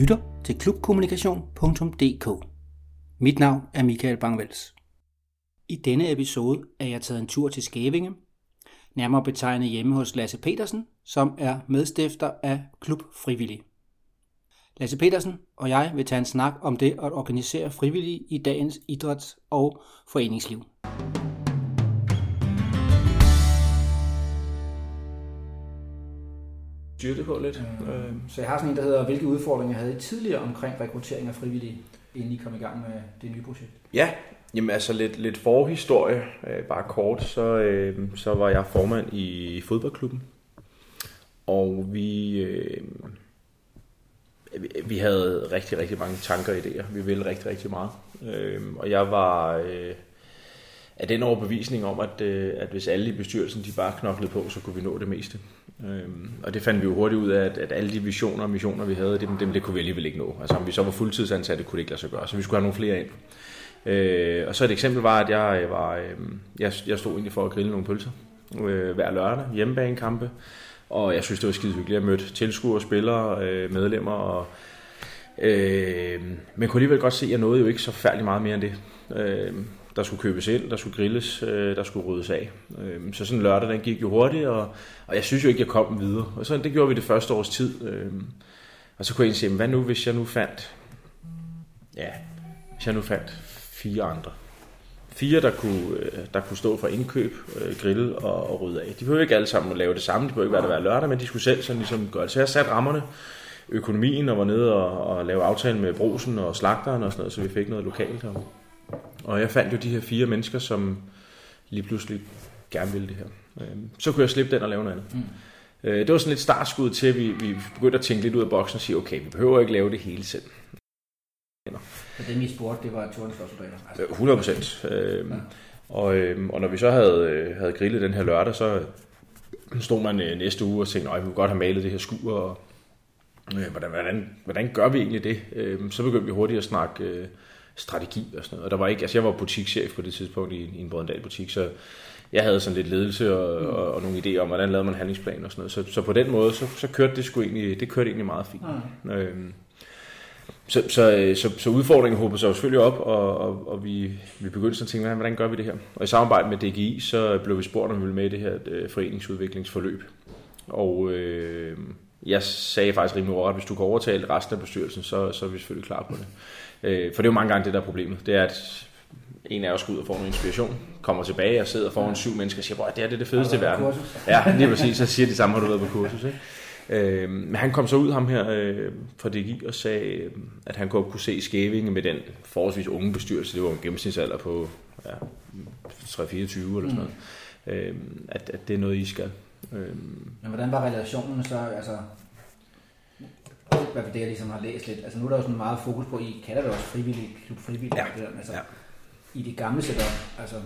lytter til klubkommunikation.dk. Mit navn er Michael Bangvels. I denne episode er jeg taget en tur til Skævinge, nærmere betegnet hjemme hos Lasse Petersen, som er medstifter af Klub Frivillig. Lasse Petersen og jeg vil tage en snak om det at organisere frivillige i dagens idræts- og foreningsliv. Det på lidt. Øh, så jeg har sådan en, der hedder, hvilke udfordringer havde I tidligere omkring rekruttering af frivillige, inden I kom i gang med det nye projekt? Ja, jamen altså lidt, lidt forhistorie, øh, bare kort, så, øh, så var jeg formand i fodboldklubben, og vi, øh, vi havde rigtig, rigtig mange tanker og idéer. Vi ville rigtig, rigtig meget. Øh, og jeg var øh, af den overbevisning om, at, øh, at hvis alle i bestyrelsen de bare knoklede på, så kunne vi nå det meste. Øhm, og det fandt vi jo hurtigt ud af, at, at alle de visioner og missioner, vi havde, dem, dem det kunne vi alligevel ikke nå. Altså om vi så var fuldtidsansatte, kunne det ikke lade sig gøre, så vi skulle have nogle flere ind. Øh, og så et eksempel var, at jeg, øh, var, øh, jeg, jeg stod egentlig for at grille nogle pølser øh, hver lørdag, hjemmebanekampe, og jeg synes, det var skide hyggeligt. Jeg mødte tilskuere, spillere, øh, medlemmer, og, øh, men kunne alligevel godt se, at jeg nåede jo ikke så færdig meget mere end det. Øh, der skulle købes ind, der skulle grilles, øh, der skulle ryddes af. Øh, så sådan en lørdag, den gik jo hurtigt, og, og jeg synes jo ikke, jeg kom videre. Og så det gjorde vi det første års tid. Øh, og så kunne jeg sige, hvad nu, hvis jeg nu fandt, ja, hvis jeg nu fandt fire andre. Fire, der kunne, øh, der kunne stå for indkøb, øh, grille og, og rydde af. De behøver ikke alle sammen at lave det samme, de behøver ikke være der hver lørdag, men de skulle selv sådan ligesom gøre det. Så jeg satte rammerne, økonomien og var nede og, og lave aftale med brusen og slagteren og sådan noget, så vi fik noget lokalt. Og, og jeg fandt jo de her fire mennesker, som lige pludselig gerne ville det her. Øhm, så kunne jeg slippe den og lave noget andet. Mm. Øh, det var sådan lidt startskud til, at vi, vi begyndte at tænke lidt ud af boksen og sige, okay, vi behøver ikke lave det hele selv. Så det, vi spurgte, det var turnslåssoldater? Altså. 100 procent. Øhm, ja. og, øhm, og når vi så havde, øh, havde grillet den her lørdag, så stod man øh, næste uge og tænkte, at vi kunne godt have malet det her skur, og øh, hvordan, hvordan, hvordan gør vi egentlig det? Øhm, så begyndte vi hurtigt at snakke øh, strategi og sådan noget. Og der var ikke, altså jeg var butikschef på det tidspunkt i, i en Brøndal butik, så jeg havde sådan lidt ledelse og, mm. og, og nogle idéer om, hvordan lavede man handlingsplan og sådan noget. Så, så på den måde, så, så kørte det sgu egentlig, det kørte egentlig meget fint. Mm. Øhm, så, så, så, så udfordringen håber sig selvfølgelig op, og, og, og vi, vi begyndte sådan at tænke, hvordan gør vi det her? Og i samarbejde med DGI, så blev vi spurgt, om vi ville med i det her øh, foreningsudviklingsforløb. Og øh, jeg sagde faktisk rimelig over, at hvis du kan overtale resten af bestyrelsen, så, så er vi selvfølgelig klar på det. Øh, for det er jo mange gange det, der er problemet. Det er, at en af os går ud og får noget inspiration, kommer tilbage og sidder foran syv mennesker og siger, at det er det, det fedeste i verden. Ja, lige præcis. Så siger de samme, har du været på kursus. Ikke? Øh, men han kom så ud, ham her øh, fra DGI, og sagde, øh, at han godt kunne se skævinge med den forholdsvis unge bestyrelse. Det var en gennemsnitsalder på ja, 3-24 eller sådan noget. Mm. Øh, at, at det er noget, I skal. Øh, men hvordan var relationen så? Altså, hvad det jeg ligesom har læst lidt. Altså nu er der jo sådan meget fokus på, I kalder det også frivillig, klub frivillig. Ja. Det der, altså, ja. I det gamle setup, altså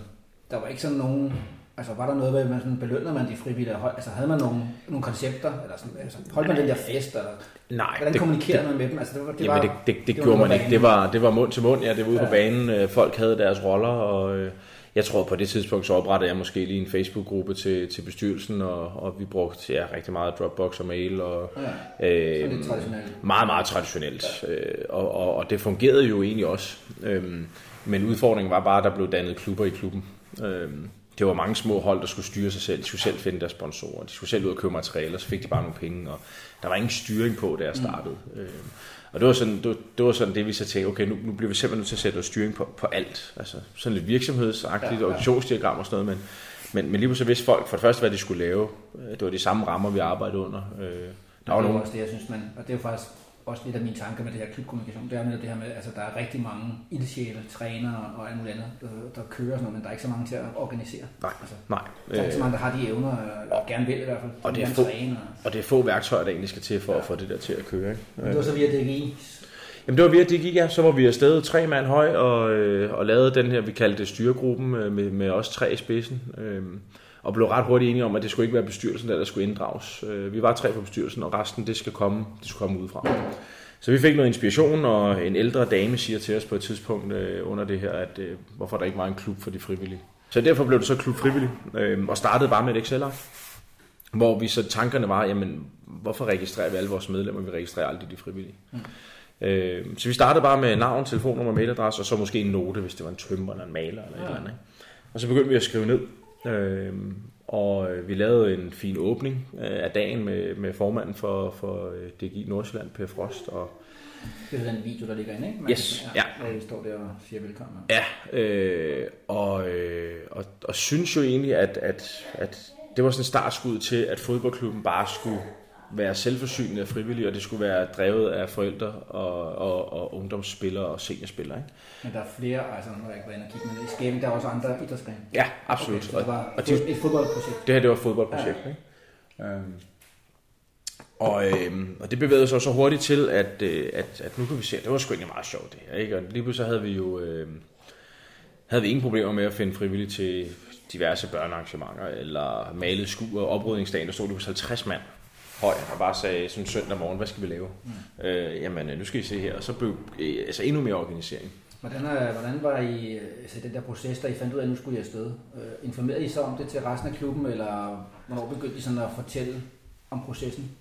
der var ikke sådan nogen Altså var der noget, hvor man sådan, belønner man de frivillige? Altså havde man nogle, nogle koncepter? Eller sådan, altså, holdt man den der fest? Eller, Nej. Hvordan kommunikerede man med dem? Altså, det, var, det, jamen, var, det, det, det, det gjorde man ikke. Det var, det var mund til mund. Ja, det var ude ja. på banen. Øh, folk havde deres roller, og øh, jeg tror på det tidspunkt, så oprettede jeg måske lige en Facebook-gruppe til, til bestyrelsen, og, og vi brugte ja, rigtig meget Dropbox og mail. Og, ja. øh, så det traditionelt. Meget, meget traditionelt. Ja. Øh, og, og, og det fungerede jo egentlig også. Øh, men udfordringen var bare, at der blev dannet klubber i klubben. Øh, det var mange små hold, der skulle styre sig selv. De skulle selv finde deres sponsorer. De skulle selv ud og købe materialer, så fik de bare nogle penge. Og der var ingen styring på, da jeg startede. Mm. Øh, og det var, sådan, det, var, det var sådan det, vi så tænkte, okay, nu, nu bliver vi simpelthen nødt til at sætte styring på, på alt. Altså sådan lidt virksomhedsagtigt, ja, ja. organisationsdiagram og sådan noget, men, men, men lige pludselig vidste folk for det første, hvad de skulle lave. Det var de samme rammer, vi arbejdede under. Øh, der var det var også det, jeg synes, man, og det er jo faktisk også lidt af mine tanker med det her klubkommunikation, det er med det her med, altså der er rigtig mange ildsjæle, trænere og alt muligt andet, der, kører sådan noget, men der er ikke så mange til at organisere. Nej, altså, nej. Der er ikke så mange, der har de evner, og, og gerne vil i hvert fald. Og det, er få, træne, og, og det er få værktøjer, der egentlig skal til for ja. at få det der til at køre. Ikke? Men det var så via DGI? Jamen det var via DGI, ja. Så var vi afsted tre mand høj og, øh, og lavede den her, vi kaldte det styregruppen, med, med os tre i spidsen. Øh, og blev ret hurtigt enige om, at det skulle ikke være bestyrelsen, der, der skulle inddrages. Øh, vi var tre på bestyrelsen, og resten det skal komme, det skulle komme udefra. Så vi fik noget inspiration, og en ældre dame siger til os på et tidspunkt øh, under det her, at øh, hvorfor der ikke var en klub for de frivillige. Så derfor blev det så klub frivillig, øh, og startede bare med et excel hvor vi så tankerne var, jamen hvorfor registrerer vi alle vores medlemmer, vi registrerer aldrig de frivillige. Mm. Øh, så vi startede bare med navn, telefonnummer, mailadresse, og så måske en note, hvis det var en tømmer eller en maler eller ja. et eller andet. Ikke? Og så begyndte vi at skrive ned. Øh, og vi lavede en fin åbning af dagen med, med formanden for, for DGI Nordsjælland, Per Frost, og det er den video, der ligger inde, ikke? Man yes, ja. Hvor vi står der og siger velkommen. Ja, øh, og, øh, og, og synes jo egentlig, at, at, at det var sådan startskud til, at fodboldklubben bare skulle være selvforsynende og frivillig, og det skulle være drevet af forældre og, og, og ungdomsspillere og seniorspillere. Ikke? Men der er flere, altså nu har jeg ikke været inde og kigge, men i Skæving, der er også andre idrætsgrene. Ja, absolut. Okay, så det var og, et fodboldprojekt. Det her, det var et fodboldprojekt, ja. ikke? Um, og, øh, og det bevægede sig så hurtigt til, at, øh, at, at nu kan vi se, at det var sgu egentlig meget sjovt det her. Ikke? Og lige pludselig havde vi jo øh, havde vi ingen problemer med at finde frivillige til diverse børnearrangementer, eller malet skuer og oprydningsdagen, der stod det hos 50 mand høj, og bare sagde sådan søndag morgen, hvad skal vi lave? Mm. Øh, jamen, nu skal I se her, og så blev øh, altså endnu mere organisering. Hvordan, er, hvordan var I, altså den der proces, der I fandt ud af, at nu skulle I afsted? Øh, informerede I så om det til resten af klubben, eller hvornår begyndte I sådan at fortælle om processen?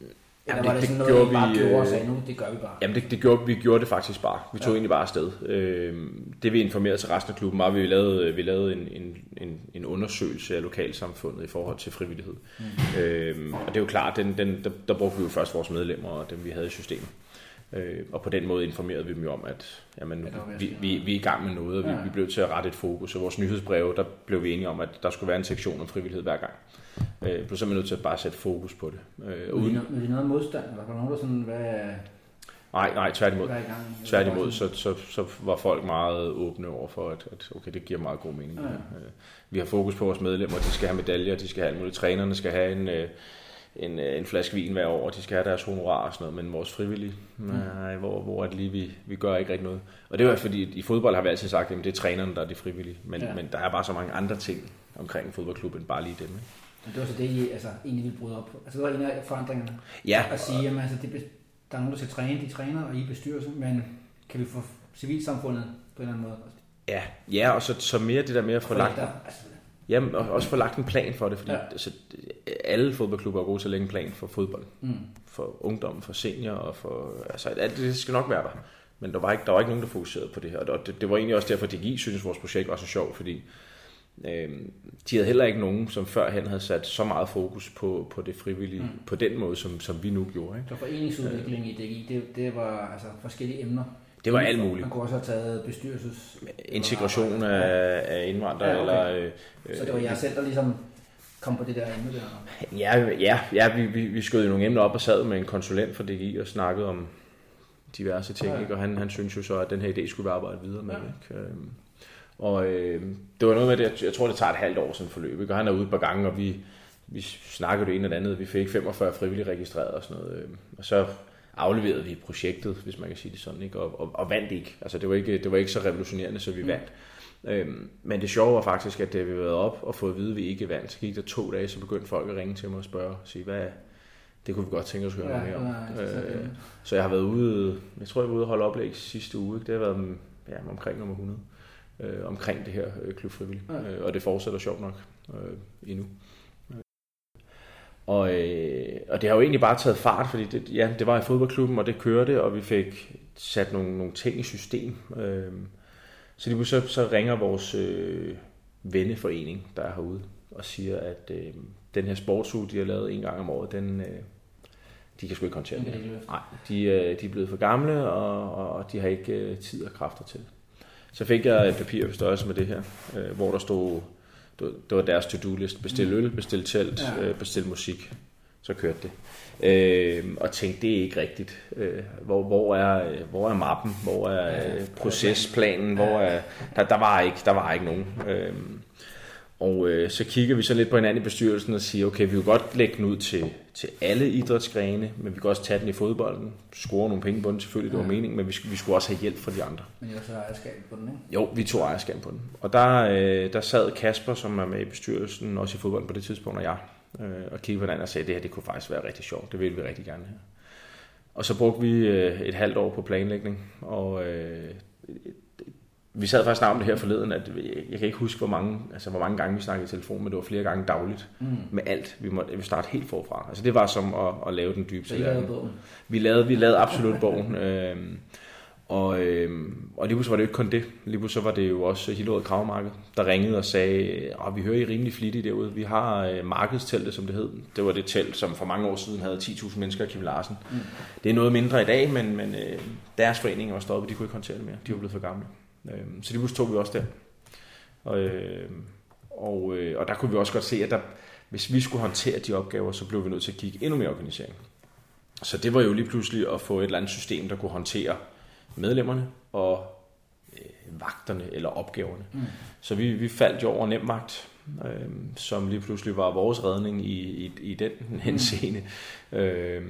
Jamen, det, det, det, noget, gjorde vi, bare gjorde og sagde, nu, det gør vi bare? Jamen, det, det gjorde, vi gjorde det faktisk bare. Vi tog ja. egentlig bare afsted. Øh, det vi informerede til resten af klubben var, at vi lavede, vi lavede en, en, en, en undersøgelse af lokalsamfundet i forhold til frivillighed. Mm. Øh, og det er jo klart, den, den, der, der brugte vi jo først vores medlemmer og dem, vi havde i systemet. Øh, og på den måde informerede vi dem jo om, at jamen, vi, vi, vi er i gang med noget, og vi, ja. vi blev til at rette et fokus. Og vores nyhedsbreve, der blev vi enige om, at der skulle være en sektion om frivillighed hver gang. Øh, blev simpelthen nødt til at bare sætte fokus på det. Øh, uden... Men det noget modstand? Var der nogen, der sådan, hvad... Nej, nej, tværtimod. Tværtimod, så, så, så var folk meget åbne over for, at, at okay, det giver meget god mening. Ja. Øh, vi har fokus på vores medlemmer, de skal have medaljer, de skal have alt muligt. Trænerne skal have en, øh, en, øh, en flaske vin hver år, de skal have deres honorar og sådan noget, men vores frivillige, mm. nej, hvor, hvor er det lige, vi, vi gør ikke rigtig noget. Og det var fordi, i fodbold har vi altid sagt, at det er trænerne, der er de frivillige, men, ja. men der er bare så mange andre ting omkring fodboldklubben, bare lige dem. Ikke? Men det var så det, I altså, egentlig ville bryde op på. Altså det var en af forandringerne. Ja. At sige, at altså, det, der er nogen, der skal træne, de træner, og I bestyrelse, men kan vi få civilsamfundet på en eller anden måde? Ja, ja og så, så mere det der med at få lagt... Altså, Jamen, og også få lagt en plan for det, fordi ja. altså, alle fodboldklubber er gode til at lægge en plan for fodbold. Mm. For ungdom, for senior og for... Altså, alt det skal nok være der. Men der var ikke, der var ikke nogen, der fokuserede på det her. Og det, det var egentlig også derfor, at DGI synes, vores projekt var så sjovt, fordi øh, de havde heller ikke nogen, som førhen havde sat så meget fokus på, på det frivillige, mm. på den måde, som, som vi nu gjorde. Ikke? Så foreningsudvikling i DGI, det, det var altså forskellige emner? Det var alt muligt. Man kunne også have taget bestyrelses... Integration af, af indvandrere, ja, okay. eller... Øh, så det var jeg selv, der ligesom kom på det der emne der? Ja, ja, ja vi, vi, vi skød jo nogle emner op og sad med en konsulent fra DGI og snakkede om diverse ting, ja. ikke? og han, han synes jo så, at den her idé skulle vi arbejde videre med. Ja. Ikke? Øhm, og øh, det var noget med det, jeg tror det tager et halvt år sådan forløb, ikke? og han er ude et par gange, og vi, vi snakkede det ene eller andet, vi fik 45 frivillige registreret og sådan noget, øh, og så afleverede vi projektet, hvis man kan sige det sådan, ikke? Og, og, og vandt ikke. Altså det var ikke, det var ikke så revolutionerende, så vi mm. vandt. Øhm, men det sjove var faktisk, at da vi var op og fået at vide, at vi ikke vandt, så gik der to dage, så begyndte folk at ringe til mig og spørge og sige, hvad det kunne vi godt tænke os at høre ja, mere om. Ja, øh, så jeg har været ude, jeg tror jeg var ude og holde oplæg sidste uge, ikke? det har været ja, omkring nummer 100, øh, omkring det her øh, klubfrivillig. Ja. Øh, og det fortsætter sjovt nok øh, endnu. Og, øh, og det har jo egentlig bare taget fart, fordi det, ja, det var i fodboldklubben, og det kørte, og vi fik sat nogle, nogle ting i system. Øh, så lige så, så ringer vores øh, venneforening, der er herude, og siger, at øh, den her sportsuge, de har lavet en gang om året, den, øh, de kan sgu ikke håndtere det. Nej, de, øh, de er blevet for gamle, og, og de har ikke øh, tid og kræfter til Så fik jeg et papir for størrelse med det her, øh, hvor der stod det var deres to-do-list. Bestil øl, bestil telt, ja. øh, bestil musik. Så kørte det. Øh, og tænkte, det er ikke rigtigt. Øh, hvor, hvor, er, hvor er mappen? Hvor er øh, procesplanen? Hvor er, der, der, var ikke, der var ikke nogen. Øh, og øh, så kigger vi så lidt på hinanden i bestyrelsen og siger, okay, vi vil godt lægge den ud til, til alle idrætsgrene, men vi kan også tage den i fodbolden, score nogle penge på den, selvfølgelig, det var meningen, men vi, vi skulle også have hjælp fra de andre. Men I også ejerskab på den, ikke? Jo, vi tog ejerskab på den. Og der, øh, der sad Kasper, som er med i bestyrelsen, også i fodbolden på det tidspunkt, og jeg, øh, og kiggede på hinanden og sagde, at det her det kunne faktisk være rigtig sjovt, det ville vi rigtig gerne have. Og så brugte vi øh, et halvt år på planlægning, og øh, vi sad faktisk om det her forleden, at jeg kan ikke huske, hvor mange, altså, hvor mange gange vi snakkede i telefon, men det var flere gange dagligt mm. med alt. Vi måtte vi starte helt forfra. Altså det var som at, at lave den dybe tallerken. Vi lavede, vi lavede absolut bogen. Øh, og, øh, og lige pludselig var det jo ikke kun det. Lige pludselig var det jo også Hillerød Kravmarked, der ringede og sagde, at vi hører I rimelig flittigt derude. Vi har øh, markedsteltet, som det hed. Det var det telt, som for mange år siden havde 10.000 mennesker i Kim Larsen. Mm. Det er noget mindre i dag, men, men øh, deres forening var stoppet. De kunne ikke håndtere det mere. De var blevet for gamle. Øh, så lige pludselig tog vi også der. Og, øh, og, øh, og der kunne vi også godt se, at der, hvis vi skulle håndtere de opgaver, så blev vi nødt til at kigge endnu mere organisering. Så det var jo lige pludselig at få et eller andet system, der kunne håndtere medlemmerne og øh, vagterne eller opgaverne. Mm. Så vi, vi faldt jo over nemmagt, øh, som lige pludselig var vores redning i, i, i den mm. henseende. Mm. Øh,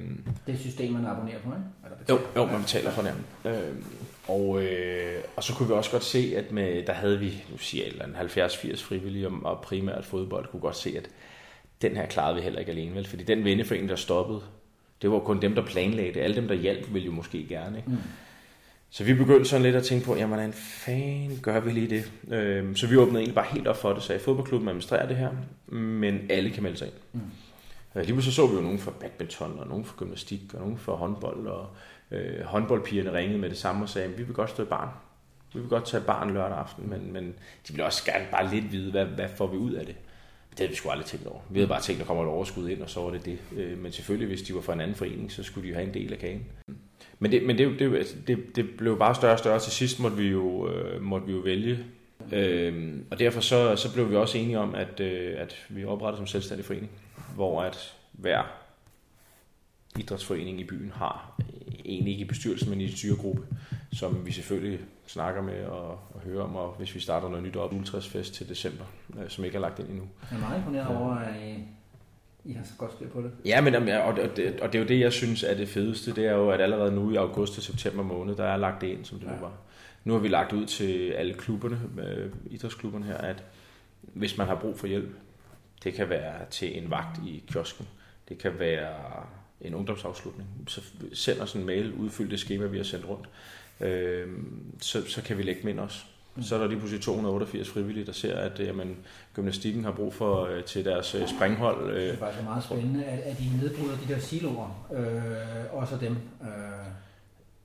det er system, man abonnerer på, ikke? Eller jo, jo, man betaler for det. Øh, og, øh, og så kunne vi også godt se, at med, der havde vi, nu siger jeg, 70-80 frivillige og, og primært fodbold, kunne godt se, at den her klarede vi heller ikke alene, vel? Fordi den venneforening, der stoppede, det var kun dem, der planlagde det. Alle dem, der hjalp, ville jo måske gerne. Ikke? Mm. Så vi begyndte sådan lidt at tænke på, jamen hvordan fanden gør vi lige det? Øhm, så vi åbnede egentlig bare helt op for det, sagde fodboldklubben administrerer det her, men alle kan melde sig ind. Mm. Øh, lige så så vi jo nogen fra badminton, og nogen fra gymnastik, og nogen fra håndbold, og øh, håndboldpigerne ringede med det samme og sagde, vi vil godt stå i barn. Vi vil godt tage barn lørdag aften, men, men de vil også gerne bare lidt vide, hvad, hvad får vi ud af det? Det havde vi sgu aldrig tænkt over. Vi havde bare tænkt, at der kommer et overskud ind, og så var det det. Øh, men selvfølgelig, hvis de var fra en anden forening, så skulle de jo have en del af kagen. Men det, men det, det, altså, det, det blev bare større og større. Til sidst måtte vi jo, øh, måtte vi jo vælge. Øh, og derfor så, så blev vi også enige om, at, øh, at vi oprettede som selvstændig forening, hvor at hver idrætsforening i byen har øh, egentlig ikke i bestyrelsen, men i en styregruppe, som vi selvfølgelig snakker med og, og hører om, og hvis vi starter noget nyt op, Ultrasfest til december, øh, som ikke er lagt ind endnu. Jeg er meget imponeret over, at i har så godt styr på det. Ja, men, og, det, og det er jo det, jeg synes er det fedeste, det er jo, at allerede nu i august og september måned, der er lagt det ind, som det ja. nu var. Nu har vi lagt ud til alle klubberne, øh, idrætsklubberne her, at hvis man har brug for hjælp, det kan være til en vagt i kiosken, det kan være en ungdomsafslutning, så send os en mail, udfyld det schema, vi har sendt rundt, øh, så, så kan vi lægge dem ind også. Så er der lige pludselig 288 frivillige, der ser, at jamen, gymnastikken har brug for øh, til deres øh, springhold. Øh. Det er faktisk meget spændende, at, at I nedbryder de der siloer, øh, også dem. Øh.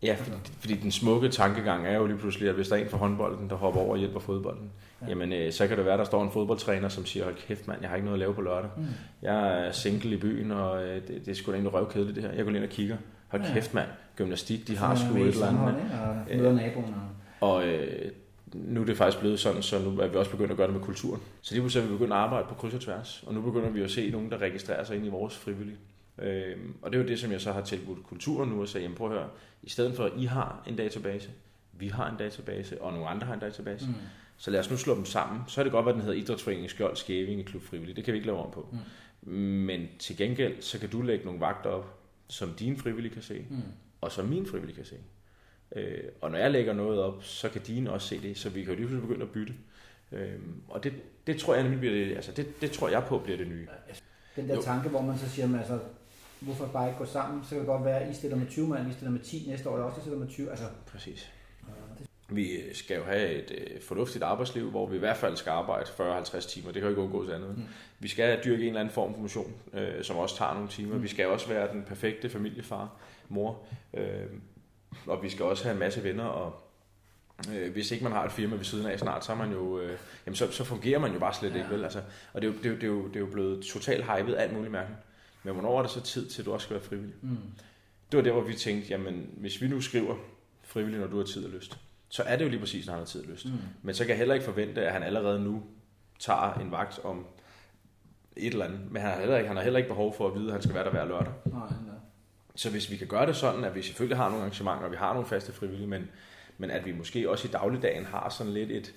Ja, fordi, fordi den smukke tankegang er jo lige pludselig, at hvis der er en for håndbolden, der hopper over og hjælper fodbolden, ja. jamen øh, så kan det være, der står en fodboldtræner, som siger, hold kæft mand, jeg har ikke noget at lave på lørdag. Mm. Jeg er single i byen, og øh, det, det er sgu da egentlig røvkedeligt det her. Jeg går ind og kigger. Hold kæft mand, gymnastik, de har sgu et eller andet. Og. Og øh, nu er det faktisk blevet sådan, så nu er vi også begyndt at gøre det med kulturen. Så lige pludselig er vi begyndt at arbejde på kryds og tværs, og nu begynder vi at se nogen, der registrerer sig ind i vores frivillige. Øhm, og det er jo det, som jeg så har tilbudt kulturen nu, og sagde, jamen prøv at høre, i stedet for at I har en database, vi har en database, og nogle andre har en database, mm. så lad os nu slå dem sammen. Så er det godt, hvad den hedder Idrætsforening Skjold Skæving Klub Frivillig. Det kan vi ikke lave om på. Mm. Men til gengæld, så kan du lægge nogle vagter op, som din frivillige kan se, mm. og som min frivillige kan se. Øh, og når jeg lægger noget op, så kan dine også se det, så vi kan jo lige pludselig begynde at bytte. Øh, og det, det tror jeg nemlig bliver det, altså det, det tror jeg på bliver det nye. Den der jo. tanke, hvor man så siger, altså, hvorfor bare ikke gå sammen, så kan det godt være, at I stiller med 20 mand, vi stiller med 10 næste år, og også stiller med 20. Altså, Præcis. Vi skal jo have et øh, fornuftigt arbejdsliv, hvor vi i hvert fald skal arbejde 40-50 timer. Det kan jo ikke undgås andet. Mm. Vi skal dyrke en eller anden form for motion, øh, som også tager nogle timer. Mm. Vi skal også være den perfekte familiefar, mor. Øh, og vi skal også have en masse venner, og øh, hvis ikke man har et firma ved siden af snart, så, man jo, øh, jamen så, så fungerer man jo bare slet ja. ikke, vel? Altså, og det er, jo, det, er jo, det, er jo, det er jo blevet totalt hypet, alt muligt mærke. Men hvornår er det så tid til, at du også skal være frivillig? Mm. Det var der, hvor vi tænkte, jamen hvis vi nu skriver frivillig, når du har tid og lyst, så er det jo lige præcis, når han har tid og lyst. Mm. Men så kan jeg heller ikke forvente, at han allerede nu tager en vagt om et eller andet. Men han har heller ikke, han har heller ikke behov for at vide, at han skal være der hver lørdag. Nej. Så hvis vi kan gøre det sådan, at vi selvfølgelig har nogle arrangementer, og vi har nogle faste frivillige, men, men at vi måske også i dagligdagen har sådan lidt et,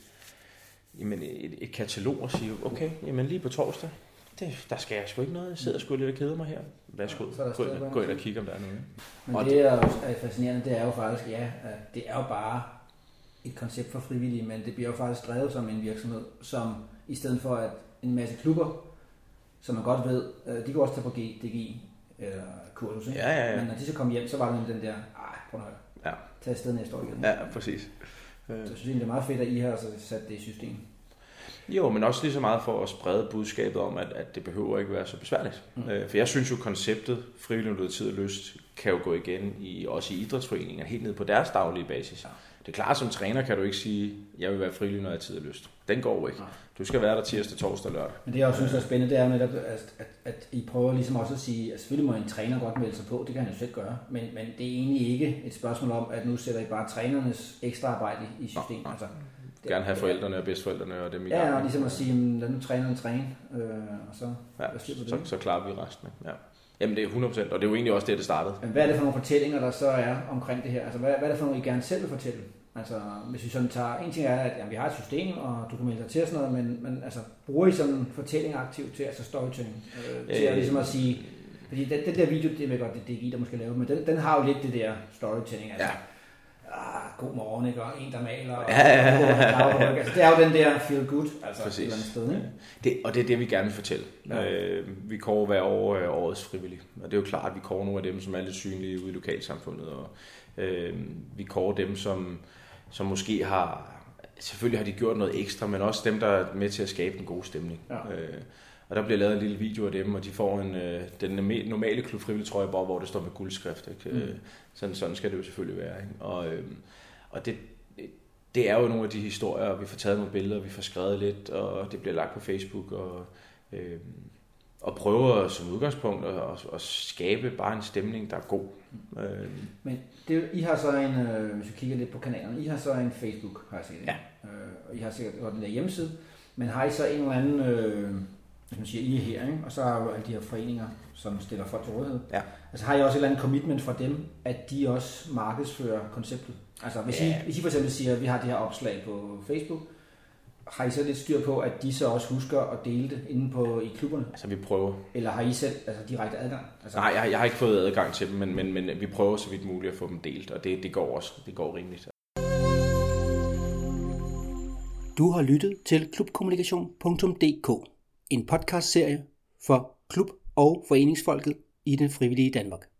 jamen et, et katalog og sige, okay, jamen lige på torsdag, det, der skal jeg sgu ikke noget. Jeg sidder sgu lidt og keder mig her. Værsgo, ja, gå, ind, gå ind og kigge, om der er noget. Men og det, er jo fascinerende, det er jo faktisk, ja, at det er jo bare et koncept for frivillige, men det bliver jo faktisk drevet som en virksomhed, som i stedet for at en masse klubber, som man godt ved, øh, de kan også tage på DGI, eller kursus. Ja, ja, ja. Men når de så kom hjem, så var det den der, ej, prøv at høre. Ja. Tag afsted næste år igen. Ja, præcis. Så jeg synes egentlig, det er meget fedt, at I har altså sat det i system. Jo, men også lige så meget for at sprede budskabet om, at, at det behøver ikke være så besværligt. Mm. Øh, for jeg synes jo, konceptet frivillig tid og lyst kan jo gå igen i, også i idrætsforeninger, helt ned på deres daglige basis. Det er klart, som træner kan du ikke sige, jeg vil være frivillig, når jeg har tid og lyst. Den går jo ikke. Du skal være der tirsdag, torsdag og lørdag. Men det jeg også synes er spændende, det er jo netop, at, at, at I prøver ligesom også at sige, at selvfølgelig må en træner godt melde sig på, det kan han jo selv gøre, men, men det er egentlig ikke et spørgsmål om, at nu sætter I bare trænernes ekstra arbejde i systemet. Altså, det, gerne have forældrene og bedstforældrene og dem i gang. Ja, og ligesom at sige, lad nu træneren træne, øh, og så, ja, så, så klarer vi resten. Ja. Jamen det er 100%, og det er jo egentlig også det, det startede. Men hvad er det for nogle fortællinger, der så er omkring det her? Altså hvad, hvad er det for nogle, I gerne selv vil fortælle? Altså, hvis vi sådan tager, en ting er, at jamen, vi har et system, og du kan melde dig til og sådan noget, men, men altså, bruger I sådan fortælling aktivt til, altså storytelling, øh, til at, ligesom at sige, fordi den, den der video, det ved godt, det, det er I, der måske lave, men den, den har jo lidt det der storytelling, altså, ja god morgen, ikke? og en, der maler, og, ja, ja, ja, ja. Altså, det er jo den der feel good, altså Præcis. et eller andet sted. Ikke? Det, og det er det, vi gerne vil fortælle. Ja. Øh, vi kårer hver år øh, årets frivillige, og det er jo klart, at vi kårer nogle af dem, som er lidt synlige ude i lokalsamfundet, og øh, vi kårer dem, som, som måske har, selvfølgelig har de gjort noget ekstra, men også dem, der er med til at skabe en god stemning. Ja. Øh, og der bliver lavet en lille video af dem, og de får en, øh, den normale klub bare, hvor det står med guldskrift. Ikke? Mm. Øh, sådan, sådan skal det jo selvfølgelig være. Ikke? Og, øh, og det, det er jo nogle af de historier, vi får taget nogle billeder, vi får skrevet lidt, og det bliver lagt på Facebook, og, øh, og prøver som udgangspunkt at, at, at skabe bare en stemning, der er god. Øh. Men det, I har så en, øh, hvis vi kigger lidt på kanalerne, I har så en Facebook, har jeg set. Ja. Øh, og I har sikkert godt den der hjemmeside, men har I så en eller anden... Øh, hvis man siger, I er her, ikke? og så har jo alle de her foreninger, som stiller folk til rådighed. Ja. Altså har I også et eller andet commitment fra dem, at de også markedsfører konceptet? Altså hvis, ja. I, hvis I for eksempel siger, at vi har det her opslag på Facebook, har I så lidt styr på, at de så også husker at dele det inde på i klubberne? Altså vi prøver. Eller har I selv altså, direkte adgang? Altså, Nej, jeg, jeg har ikke fået adgang til dem, men, men, men vi prøver så vidt muligt at få dem delt, og det, det går også det går rimeligt. Du har lyttet til klubkommunikation.dk en podcastserie for klub- og foreningsfolket i den frivillige Danmark.